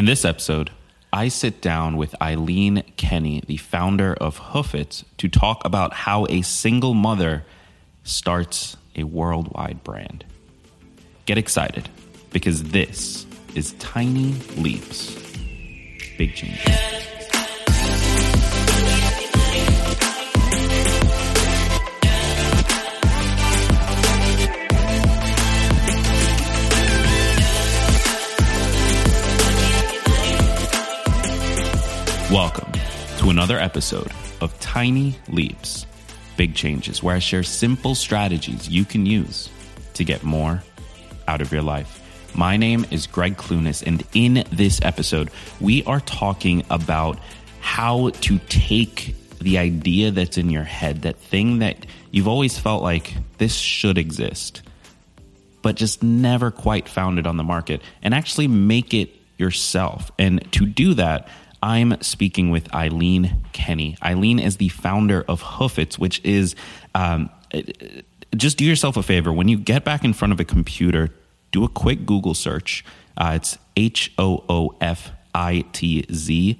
In this episode, I sit down with Eileen Kenny, the founder of Hoofitz, to talk about how a single mother starts a worldwide brand. Get excited because this is Tiny Leaps, Big Changes. Welcome to another episode of Tiny Leaps, Big Changes, where I share simple strategies you can use to get more out of your life. My name is Gregg Clunis, and in this episode, we are talking about how to take the idea that's in your head, that thing that you've always felt like this should exist, but just never quite found it on the market, and actually make it yourself. And to do that, I'm speaking with Eileen Kenny. Eileen is the founder of Hoofitz, which is um, just do yourself a favor. When you get back in front of a computer, do a quick Google search. Uh, it's H O O F I T Z.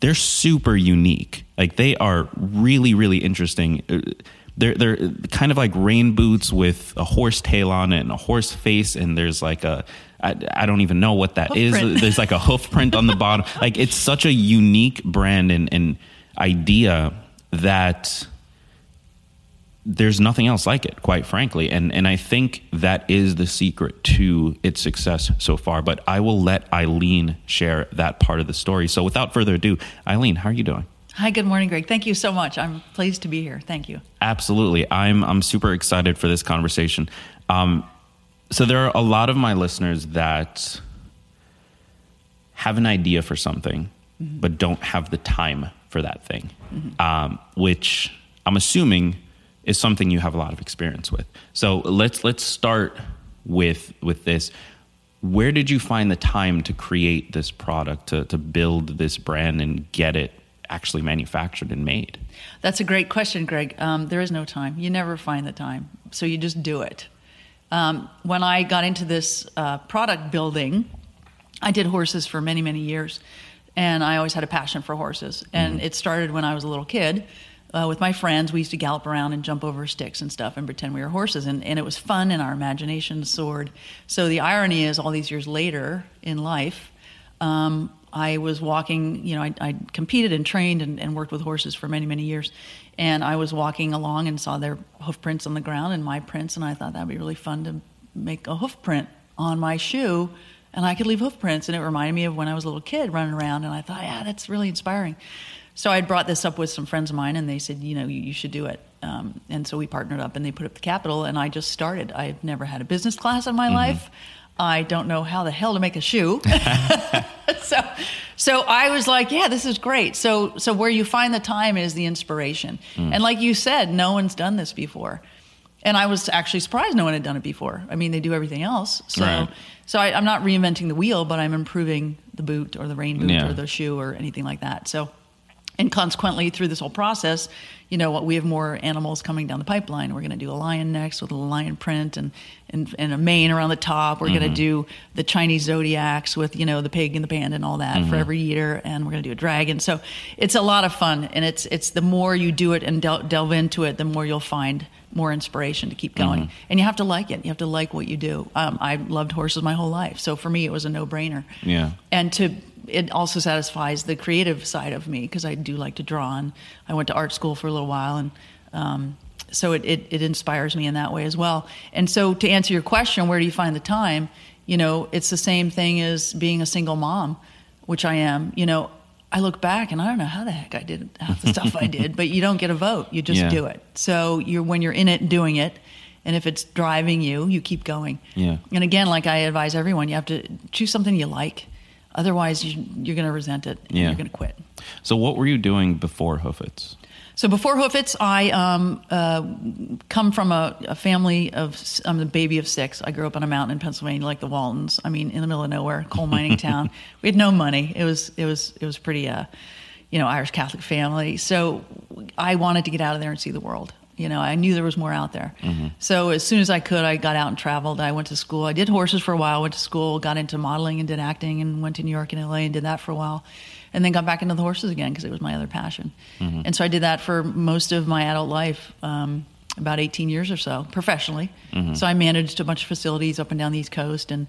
They're super unique. Like they are really, really interesting. Uh, They're they're kind of like rain boots with a horse tail on it and a horse face, and there's like a I, I don't even know what that Hoof is. print. There's like a hoof print on the bottom. Like it's such a unique brand and, and idea that there's nothing else like it, quite frankly. And and I think that is the secret to its success so far. But I will let Eileen share that part of the story. So without further ado, Eileen, how are you doing? Hi, good morning, Greg. Thank you so much. I'm pleased to be here. Thank you. Absolutely. I'm I'm super excited for this conversation. Um, so there are a lot of my listeners that have an idea for something, but don't have the time for that thing, um, which I'm assuming is something you have a lot of experience with. So let's let's start with with this. Where did you find the time to create this product, to to build this brand, and get it actually manufactured and made? That's a great question, Greg. Um, there is no time. You never find the time. So you just do it. Um, when I got into this uh, product building, I did horses for many, many years. And I always had a passion for horses. And it started when I was a little kid. Uh, with my friends, we used to gallop around and jump over sticks and stuff and pretend we were horses. And, and it was fun, and our imagination soared. So the irony is, all these years later in life, um, I was walking, you know, I, I competed and trained and, and worked with horses for many, many years. And I was walking along and saw their hoof prints on the ground and my prints. And I thought that'd be really fun to make a hoof print on my shoe. And I could leave hoof prints. And it reminded me of when I was a little kid running around. And I thought, yeah, that's really inspiring. So I brought this up with some friends of mine and they said, you know, you, you should do it. Um, and so we partnered up and they put up the capital. And I just started. I've never had a business class in my life. I don't know how the hell to make a shoe. so so I was like, yeah, this is great. So so where you find the time is the inspiration. Mm. And like you said, no one's done this before. And I was actually surprised no one had done it before. I mean, they do everything else. So Right. so I, I'm not reinventing the wheel, but I'm improving the boot or the rain boot Yeah. or the shoe or anything like that. So and consequently through this whole process you know what we have more animals coming down the pipeline. We're going to do a lion next with a lion print and and, and a mane around the top. We're going to mm-hmm. do the chinese zodiacs with you know the pig and the panda and all that for mm-hmm. every year. And we're going to do a dragon. So it's a lot of fun. And it's it's the more you do it and del- delve into it the more you'll find more inspiration to keep mm-hmm. going. And you have to like it. You have to like what you do. Um, i loved horses my whole life. So for me it was a no-brainer. Yeah. and to it also satisfies the creative side of me because I do like to draw and I went to art school for a little while and um, so it, it, it inspires me in that way as well. And so to answer your question, where do you find the time? You know, it's the same thing as being a single mom, which I am. You know, I look back and I don't know how the heck I did half the stuff I did, but you don't get a vote. You just Yeah. do it. So you're when you're in it doing it, and if it's driving you, you keep going. Yeah. And again, like I advise everyone, you have to choose something you like. Otherwise, you, you're going to resent it and Yeah. you're going to quit. So what were you doing before Hoofitz? So before Hoofitz, I um, uh, come from a, a family of, I'm the baby of six. I grew up on a mountain in Pennsylvania, like the Waltons. I mean, in the middle of nowhere, coal mining town. We had no money. It was, it was, it was pretty, uh, you know, Irish Catholic family. So I wanted to get out of there and see the world. You know, I knew there was more out there. So as soon as I could, I got out and traveled. I went to school. I did horses for a while. Went to school, got into modeling and did acting, and went to New York and LA and did that for a while, and then got back into the horses again because it was my other passion. And so I did that for most of my adult life. Um, about 18 years or so professionally. So I managed a bunch of facilities up and down the East Coast, and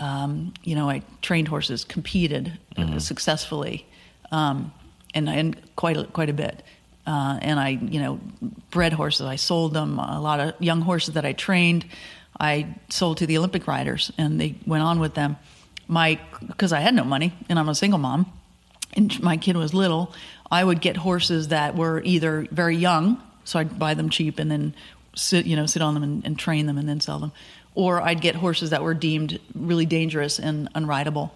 um, you know I trained horses, competed uh, successfully, um, and and quite a, quite a bit. Uh, and I you know bred horses. I sold them a lot of young horses that I trained. I sold to the Olympic riders, and they went on with them. My because I had no money, and I'm a single mom and my kid was little, I would get horses that were either very young, so I'd buy them cheap and then sit, you know, sit on them and, and train them and then sell them, or I'd get horses that were deemed really dangerous and unrideable,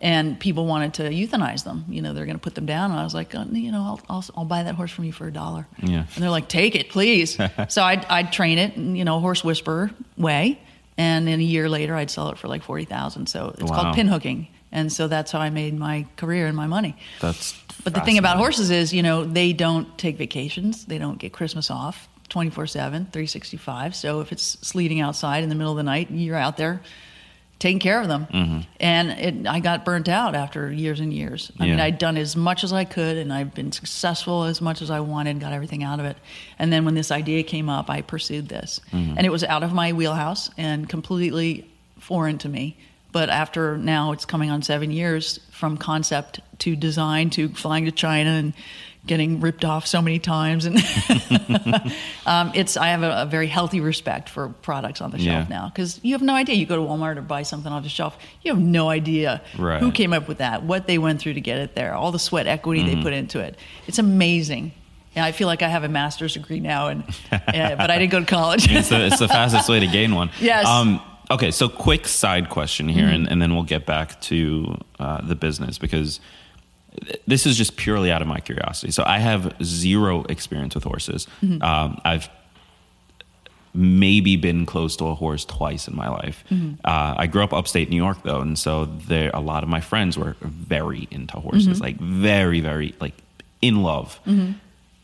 and people wanted to euthanize them. You know, they're going to put them down. And I was like, uh, you know, I'll, I'll I'll buy that horse from you for a dollar. Yeah. And they're like, take it, please. so I'd I'd train it, you know, horse whisperer way, and then a year later I'd sell it for like forty thousand. So it's Wow. called pin hooking. And so that's how I made my career and my money. That's But the thing about horses is, you know, they don't take vacations. They don't get Christmas off 24 7, 365. So if it's sleeting outside in the middle of the night, you're out there taking care of them. Mm-hmm. And it, I got burnt out after years and years. I mean, I'd done as much as I could and I've been successful as much as I wanted, got everything out of it. And then when this idea came up, I pursued this. Mm-hmm. And it was out of my wheelhouse and completely foreign to me. But after now, it's coming on seven years from concept to design to flying to China and getting ripped off so many times. And um, it's I have a, a very healthy respect for products on the shelf Yeah. now because you have no idea. You go to Walmart or buy something off the shelf, you have no idea Right. who came up with that, what they went through to get it there, all the sweat equity Mm-hmm. they put into it. It's amazing. And I feel like I have a master's degree now, and yeah, but I didn't go to college. it's the, it's the fastest way to gain one. Yes. Um, okay, so quick side question here, and, and then we'll get back to uh, the business because this is just purely out of my curiosity. So I have zero experience with horses. Um, I've maybe been close to a horse twice in my life. Uh, I grew up upstate New York though, and so there a lot of my friends were very into horses, like very, very like in love.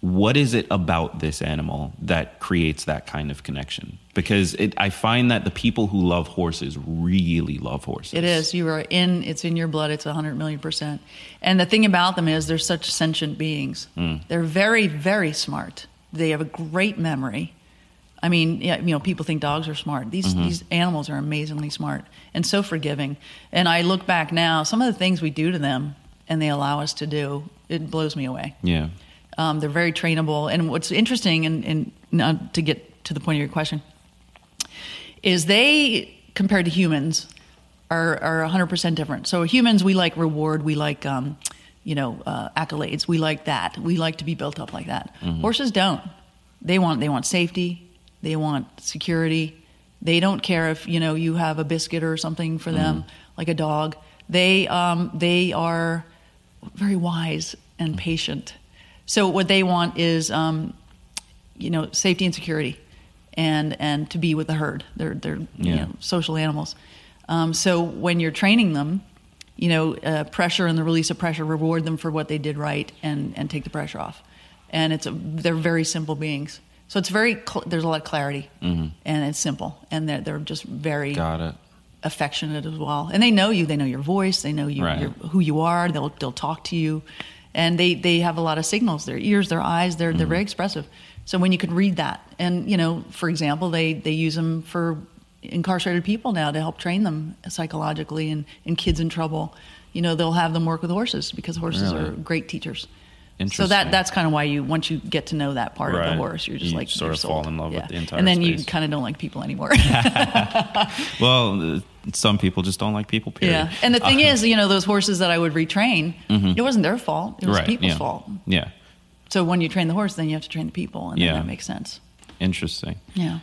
What is it about this animal that creates that kind of connection? Because it, I find that the people who love horses really love horses. It is. You are in. It's in your blood. It's hundred million percent. And the thing about them is they're such sentient beings. Mm. They're very, very smart. They have a great memory. I mean, you know, people think dogs are smart. These mm-hmm. these animals are amazingly smart and so forgiving. And I look back now, some of the things we do to them and they allow us to do, it blows me away. Yeah. Um, they're very trainable. And what's interesting, and, and now to get to the point of your question, is they, compared to humans, are, are 100% different. So humans, we like reward, we like, um, you know, uh, accolades. We like that. We like to be built up like that. Horses don't. They want they want safety. They want security. They don't care if you know you have a biscuit or something for them, like a dog. They um, they are very wise and patient. So what they want is, um, you know, safety and security, and and to be with the herd. They're they're you know, social animals. Um, so when you're training them, you know, uh, pressure and the release of pressure reward them for what they did right and and take the pressure off. And it's a, they're very simple beings. So it's very cl- there's a lot of clarity, and it's simple, and they're they're just very Got it. affectionate as well. And they know you. They know your voice. They know you, Right. your, who you are. They'll they'll talk to you, and they they have a lot of signals. Their ears, their eyes. They're they're mm-hmm. very expressive. So when you can read that, and you know, for example, they they use them for incarcerated people now to help train them psychologically and and kids in trouble. You know, they'll have them work with horses because horses Really? are great teachers. So that that's kind of why you once you get to know that part of the horse, you're just You like sort you're of fall in love with the entire thing and then you kind of don't like people anymore. Well, uh, some people just don't like people. Period. Yeah, and the thing is, you know, those horses that I would retrain, it wasn't their fault; it was Mm-hmm. right? people's yeah. fault. Yeah. So when you train the horse, then you have to train the people, and Yeah. then that makes sense. Interesting. Yeah.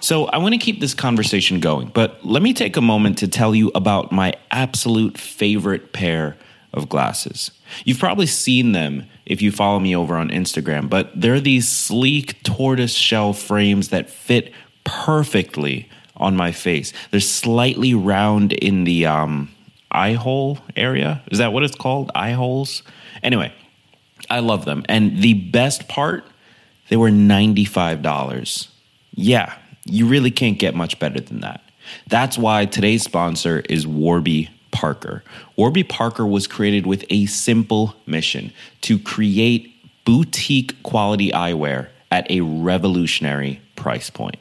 So I want to keep this conversation going, but let me take a moment to tell you about my absolute favorite pair of glasses. You've probably seen them if you follow me over on Instagram, but they're these sleek tortoise shell frames that fit perfectly on my face. They're slightly round in the um, eye hole area. Is that what it's called? Eye holes? Anyway, I love them. And the best part, they were $95. Yeah, you really can't get much better than that. That's why today's sponsor is Warby Parker. Warby Parker was created with a simple mission to create boutique quality eyewear at a revolutionary price point.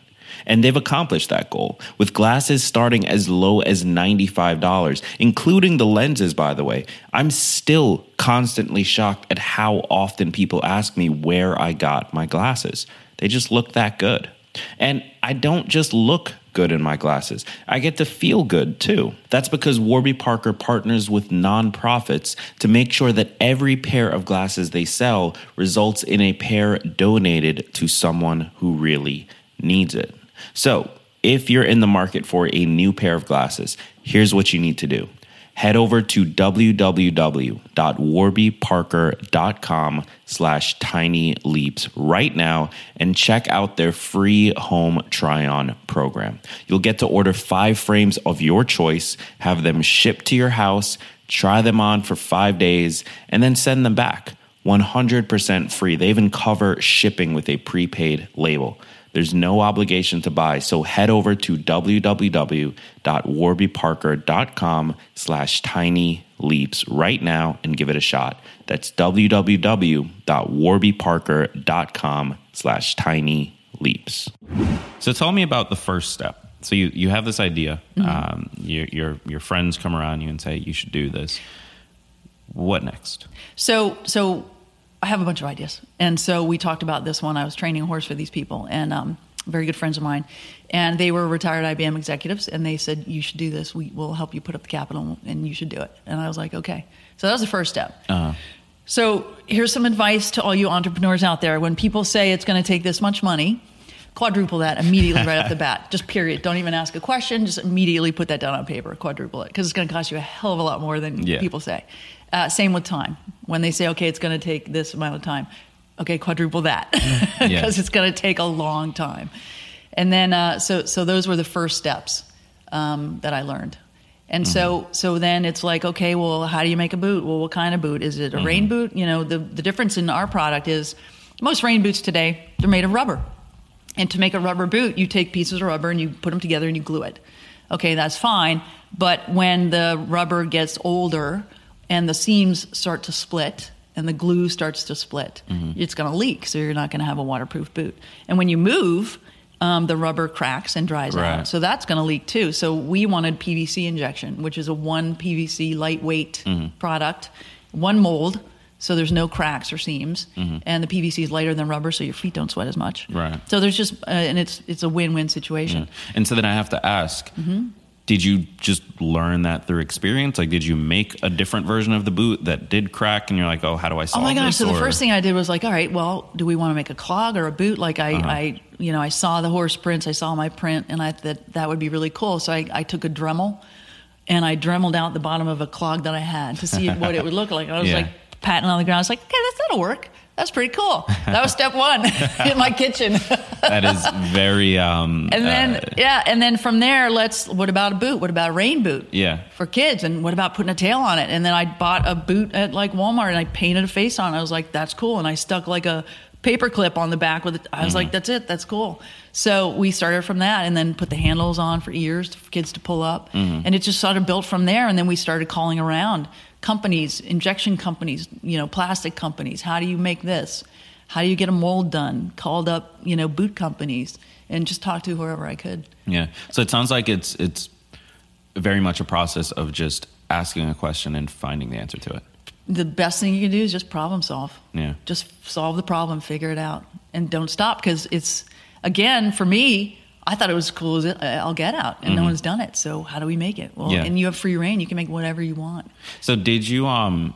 And they've accomplished that goal with glasses starting as low as $95, including the lenses, by the way. I'm still constantly shocked at how often people ask me where I got my glasses. They just look that good. And I don't just look good in my glasses. I get to feel good too. That's because Warby Parker partners with nonprofits to make sure that every pair of glasses they sell results in a pair donated to someone who really needs it. So, if you're in the market for a new pair of glasses, here's what you need to do head over to www.warbyparker.com slash tiny leaps right now and check out their free home try-on program. You'll get to order five frames of your choice, have them shipped to your house, try them on for five days, and then send them back. 100% free. They even cover shipping with a prepaid label. There's no obligation to buy, so head over to www.warbyparker.com slash tiny leaps right now and give it a shot. That's www.warbyparker.com slash tiny leaps. So tell me about the first step. So you, you have this idea. Mm-hmm. Um, your, your, your friends come around you and say, you should do this. What next? So, so I have a bunch of ideas. And so we talked about this when I was training a horse for these people and um, very good friends of mine. And they were retired IBM executives and they said, You should do this. We will help you put up the capital and you should do it. And I was like, Okay. So that was the first step. Uh-huh. So here's some advice to all you entrepreneurs out there. When people say it's going to take this much money, quadruple that immediately right off the bat. Just period. Don't even ask a question. Just immediately put that down on paper. Quadruple it because it's going to cost you a hell of a lot more than yeah. people say. Uh, same with time. When they say, okay, it's going to take this amount of time, okay, quadruple that because yeah. it's going to take a long time. And then, uh, so so those were the first steps um, that I learned. And mm-hmm. so so then it's like, okay, well, how do you make a boot? Well, what kind of boot is it? A mm-hmm. rain boot? You know, the the difference in our product is most rain boots today they're made of rubber. And to make a rubber boot, you take pieces of rubber and you put them together and you glue it. Okay, that's fine. But when the rubber gets older and the seams start to split and the glue starts to split, mm-hmm. it's going to leak. So you're not going to have a waterproof boot. And when you move, um, the rubber cracks and dries right. out. So that's going to leak too. So we wanted PVC injection, which is a one PVC lightweight mm-hmm. product, one mold. So there's no cracks or seams, mm-hmm. and the PVC is lighter than rubber, so your feet don't sweat as much. Right. So there's just, uh, and it's it's a win-win situation. Yeah. And so then I have to ask, mm-hmm did you just learn that through experience? Like, did you make a different version of the boot that did crack, and you're like, oh, how do I solve? Oh my gosh! This? So or? the first thing I did was like, all right, well, do we want to make a clog or a boot? Like, I, uh-huh. I, you know, I saw the horse prints, I saw my print, and I thought that would be really cool. So I, I took a Dremel, and I dremeled out the bottom of a clog that I had to see what it would look like. I was yeah. like patting on the ground. I was like, okay, that's, that'll work that's pretty cool. That was step one in my kitchen. that is very. Um, and then uh, yeah, and then from there, let's. What about a boot? What about a rain boot? Yeah. For kids, and what about putting a tail on it? And then I bought a boot at like Walmart, and I painted a face on. it. I was like, that's cool, and I stuck like a paper clip on the back with it. I was mm-hmm. like, that's it, that's cool. So we started from that, and then put the handles on for ears for kids to pull up, mm-hmm. and it just sort of built from there. And then we started calling around companies, injection companies, you know, plastic companies. How do you make this? How do you get a mold done? Called up, you know, boot companies and just talked to whoever I could. Yeah. So it sounds like it's it's very much a process of just asking a question and finding the answer to it. The best thing you can do is just problem solve. Yeah. Just solve the problem, figure it out, and don't stop because it's again for me I thought it was cool as I'll get out, and mm-hmm. no one's done it. So how do we make it? Well, yeah. and you have free reign; you can make whatever you want. So did you um,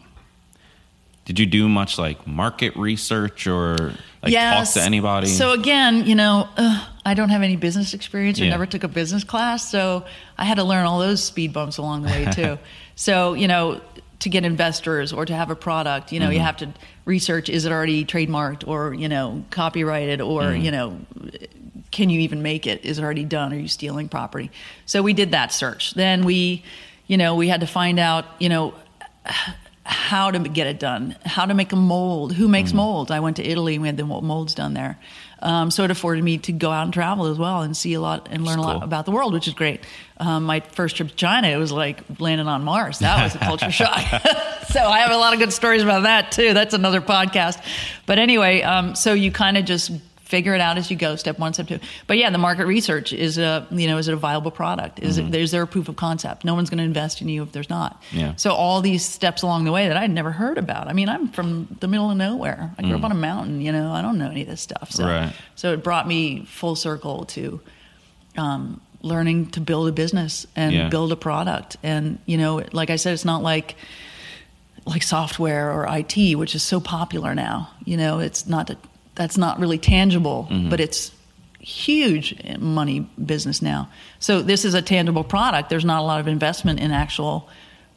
did you do much like market research or like yes. talk to anybody? So again, you know, uh, I don't have any business experience or yeah. never took a business class, so I had to learn all those speed bumps along the way too. so you know, to get investors or to have a product, you know, mm-hmm. you have to research: is it already trademarked or you know copyrighted or mm-hmm. you know can you even make it? Is it already done? Are you stealing property? So we did that search. Then we, you know, we had to find out, you know, how to get it done, how to make a mold, who makes Mm-hmm. molds. I went to Italy and we had the molds done there. Um, so it afforded me to go out and travel as well and see a lot and learn a lot about the world, which is great. Um, my first trip to China, it was like landing on Mars. That was a culture shock. so I have a lot of good stories about that too. That's another podcast. But anyway, um, so you kind of just figure it out as you go step one step two. But yeah the market research is a you know is it a viable product? Is it is there a proof of concept. No one's going to invest in you if there's not. Yeah. so all these steps along the way that i'd never heard about. I mean i'm from the middle of nowhere. I grew up on a mountain you know? I don't know any of this stuff so. Right. so it brought me full circle to um, learning to build a business and Yeah. build a product. And you know like i said it's not like like software or IT, which is so popular now. You know, it's not that's not really tangible, Mm-hmm. but it's huge money business now. So this is a tangible product. There's not a lot of investment in actual,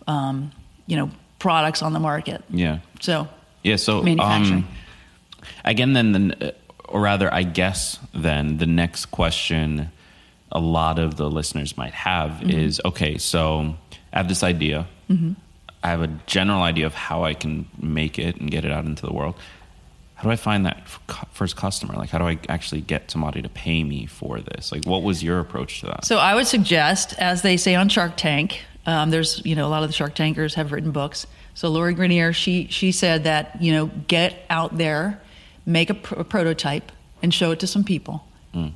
um, you know, products on the market. Yeah. So Yeah. So Manufacturing. Um, again, then, the, or rather, I guess then the next question a lot of the listeners might have Mm-hmm. is okay. So I have this idea. I have a general idea of how I can make it and get it out into the world. How do I find that first customer? Like, how do I actually get somebody to pay me for this? Like, what was your approach to that? So I would suggest, as they say on Shark Tank, um, there's you know a lot of the Shark Tankers have written books. So Lori Greiner, she she said that you know get out there, make a, pr- a prototype, and show it to some people,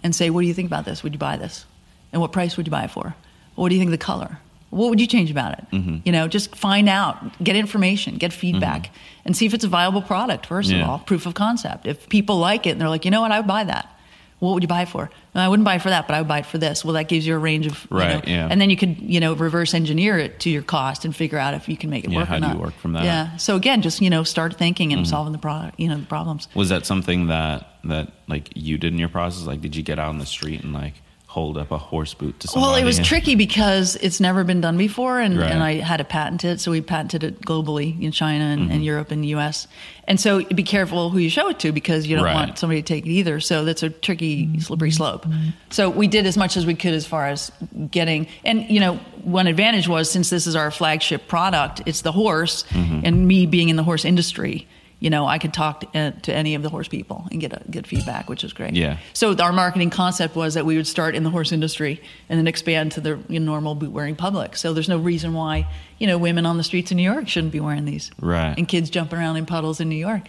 and say, what do you think about this? Would you buy this? And what price would you buy it for? What do you think of the color? What would you change about it? Mm-hmm. You know, just find out, get information, get feedback, mm-hmm. and see if it's a viable product. First Yeah. of all, proof of concept. If people like it and they're like, you know what, I would buy that. What would you buy it for? "No, I wouldn't buy it for that, but I would buy it for this. Well, that gives you a range of, you Right, know, yeah. and then you could, you know, reverse engineer it to your cost and figure out if you can make it Yeah, work how or do you work from that? Yeah. So again, just you know, start thinking and mm-hmm. solving the product, you know, the problems. Was that something that that like you did in your process? Like, did you get out in the street and like hold up a horse boot to somebody? Well, it was tricky because it's never been done before, and, Right. and I had to patent it. So we patented it globally in China and, Mm-hmm. and Europe and the U.S. And so be careful who you show it to because you don't Right. want somebody to take it either. So that's a tricky, slippery slope. So we did as much as we could as far as getting. And you know, one advantage was since this is our flagship product, it's the horse, Mm-hmm. and me being in the horse industry. You know, I could talk to, uh, to any of the horse people and get a, get feedback, which is great. Yeah. So our marketing concept was that we would start in the horse industry and then expand to the you know, normal boot wearing public. So there's no reason why you know women on the streets in New York shouldn't be wearing these, Right. And kids jumping around in puddles in New York.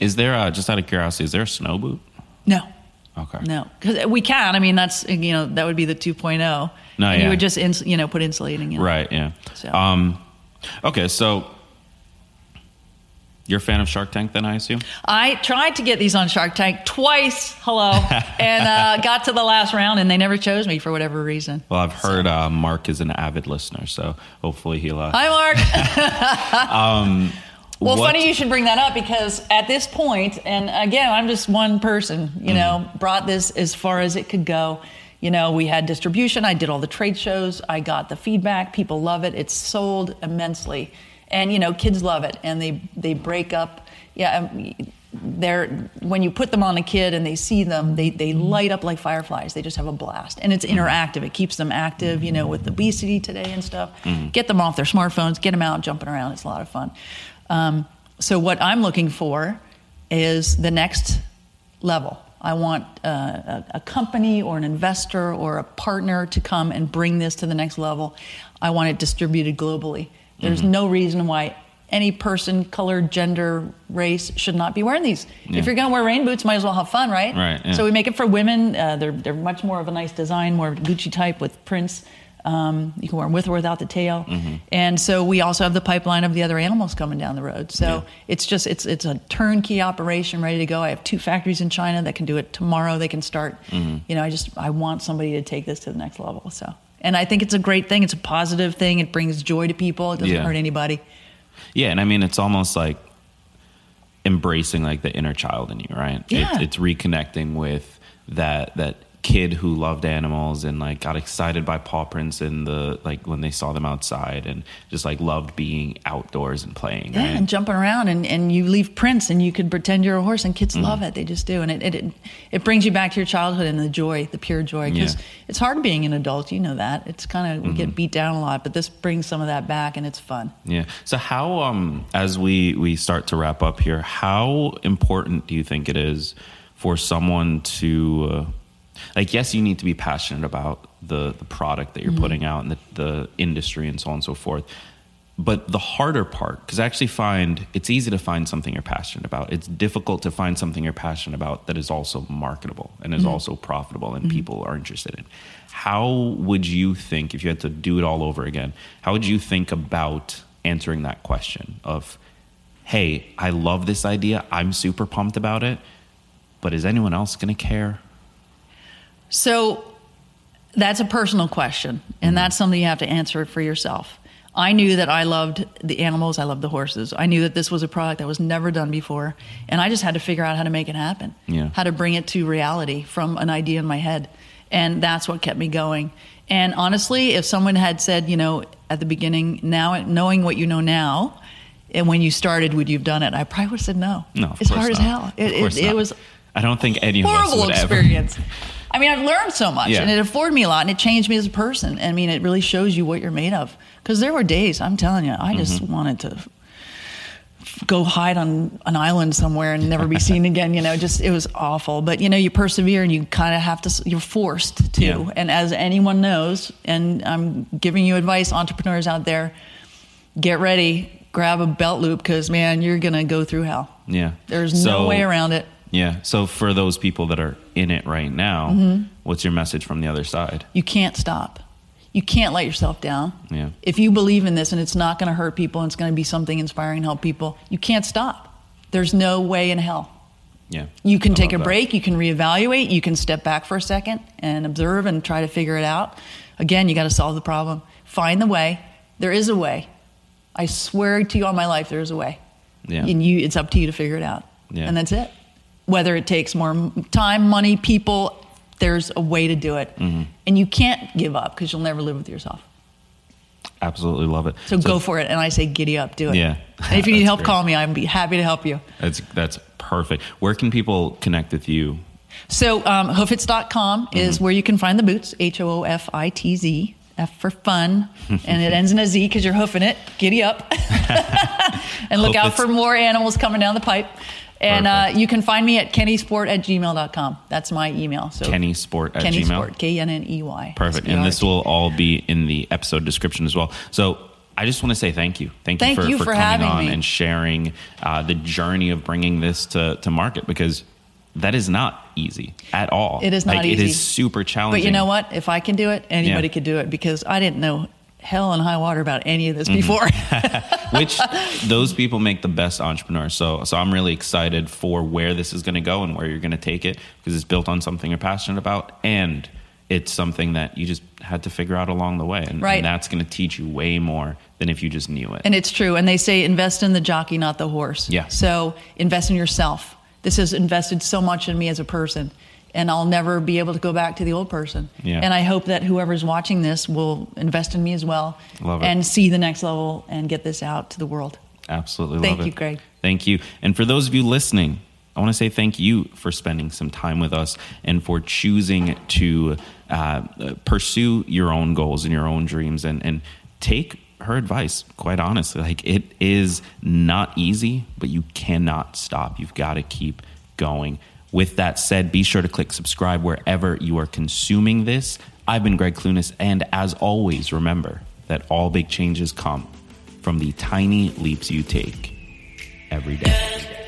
Is there uh, just out of curiosity? Is there a snow boot? No, Okay. no, because we can. I mean, that's you know that would be the 2.0. No, and yeah. you would just ins- you know put insulating. In. Right. Yeah. So- Um, okay. So you're a fan of Shark Tank, then I assume. I tried to get these on Shark Tank twice. Hello, and uh, got to the last round, and they never chose me for whatever reason. Well, I've heard uh, Mark is an avid listener, so hopefully he'll. Uh, Hi, Mark. Well, what- funny you should bring that up because at this point, and again, I'm just one person, you know, brought this as far as it could go. You know, we had distribution, I did all the trade shows, I got the feedback, people love it, it's sold immensely. And, you know, kids love it and they, they break up. Yeah, um, they're, when you put them on a kid and they see them, they, they light up like fireflies. They just have a blast. And it's interactive, it keeps them active, you know, with obesity today and stuff. Get them off their smartphones, get them out jumping around, it's a lot of fun. Um, so what I'm looking for is the next level. I want uh, a, a company or an investor or a partner to come and bring this to the next level. I want it distributed globally. There's no reason why any person, color, gender, race should not be wearing these. Yeah. If you're going to wear rain boots, might as well have fun, right? Right, yeah. So we make it for women. Uh, they're they're much more of a nice design, more Gucci type with prints. Um, you can wear them with or without the tail. Mm-hmm. And so we also have the pipeline of the other animals coming down the road. So it's just it's it's a turnkey operation ready to go. I have two factories in China that can do it tomorrow. They can start. Mm-hmm. You know, I just I want somebody to take this to the next level. So. And I think it's a great thing. It's a positive thing. It brings joy to people. It doesn't Yeah. hurt anybody. Yeah, and I mean it's almost like embracing like the inner child in you, right? Yeah. It, it's reconnecting with that that kid who loved animals and like got excited by paw prints and the like when they saw them outside and just like loved being outdoors and playing. Yeah, right? and jumping around, and, and you leave prints, and you could pretend you're a horse, and kids Mm-hmm. love it. They just do, and it, it it it brings you back to your childhood and the joy, the pure joy. Because Yeah. Mm-hmm. it's hard being an adult, you know that. It's kind of we get beat down a lot, but this brings some of that back, and it's fun. Yeah. So how um as we we start to wrap up here, how important do you think it is for someone to uh, like yes, you need to be passionate about the the product that you're mm-hmm. putting out and the, the industry and so on and so forth. But the harder part, because I actually find it's easy to find something you're passionate about. It's difficult to find something you're passionate about that is also marketable and is mm-hmm. also profitable and mm-hmm. people are interested in. How would you think, if you had to do it all over again, how would you think about answering that question of, hey, I love this idea, I'm super pumped about it, but is anyone else going to care? So that's a personal question, and that's something you have to answer for yourself. I knew that I loved the animals, I loved the horses. I knew that this was a product that was never done before, and I just had to figure out how to make it happen. Yeah. How to bring it to reality from an idea in my head. And that's what kept me going. And honestly, if someone had said, you know, at the beginning, now knowing what you know now, and when you started, would you have done it? I probably would have said no. No, of it's hard as hell. It, it, it not. was I don't think any horrible experience. I mean, I've learned so much, Yeah. and it afforded me a lot, and it changed me as a person. I mean, it really shows you what you're made of. Because there were days, I'm telling you, I just Mm-hmm. wanted to go hide on an island somewhere and never be seen again. You know, just it was awful. But you know, you persevere, and you kind of have to. You're forced to. Yeah. And as anyone knows, and I'm giving you advice, entrepreneurs out there, get ready, grab a belt loop, because man, you're gonna go through hell. Yeah. There's no way around it. Yeah. So for those people that are in it right now, Mm-hmm. what's your message from the other side? You can't stop. You can't let yourself down. Yeah. If you believe in this and it's not going to hurt people and it's going to be something inspiring and help people, you can't stop. There's no way in hell. Yeah. You can I take a that. break, you can reevaluate, you can step back for a second and observe and try to figure it out. Again, you got to solve the problem. Find the way. There is a way. I swear to you on my life, there is a way. Yeah. And you, it's up to you to figure it out. Yeah. And that's it. Whether it takes more time, money, people, there's a way to do it. Mm-hmm. And you can't give up because you'll never live with yourself. Absolutely love it. So, go for it. And I say, giddy up, do it. Yeah. And if you need help, great. call me. I'd be happy to help you. That's that's perfect. Where can people connect with you? So, um, hoofitz.com is Mm-hmm. where you can find the boots. H O O F I T Z. F for fun. and it ends in a Z because you're hoofing it. Giddy up. and look out Hoofitz. for more animals coming down the pipe. And uh, you can find me at kennysport at gmail.com. That's my email. So KennySport at Kenny Gmail. Sport, K N N E Y. Perfect. And this will all be in the episode description as well. So I just want to say thank you. Thank, Thank you for, you for for coming on me. and sharing uh, the journey of bringing this to, to market because that is not easy at all. It is not like, easy. is super challenging. But you know what? If I can do it, anybody Yeah. could do it because I didn't know hell and high water about any of this Mm-hmm. before. Which those people make the best entrepreneurs. So, so I'm really excited for where this is going to go and where you're going to take it because it's built on something you're passionate about and it's something that you just had to figure out along the way. And, Right. and that's going to teach you way more than if you just knew it. And it's true. And they say invest in the jockey, not the horse. Yeah. So invest in yourself. This has invested so much in me as a person. And I'll never be able to go back to the old person. Yeah. And I hope that whoever's watching this will invest in me as well Love it. and see the next level and get this out to the world. Absolutely Thank love it. you, Greg. Thank you. And for those of you listening, I want to say thank you for spending some time with us and for choosing to uh, pursue your own goals and your own dreams and, and take her advice, quite honestly. Like, it is not easy, but you cannot stop. You've got to keep going. With that said, be sure to click subscribe wherever you are consuming this. I've been Gregg Clunis, and as always, remember that all big changes come from the tiny leaps you take every day.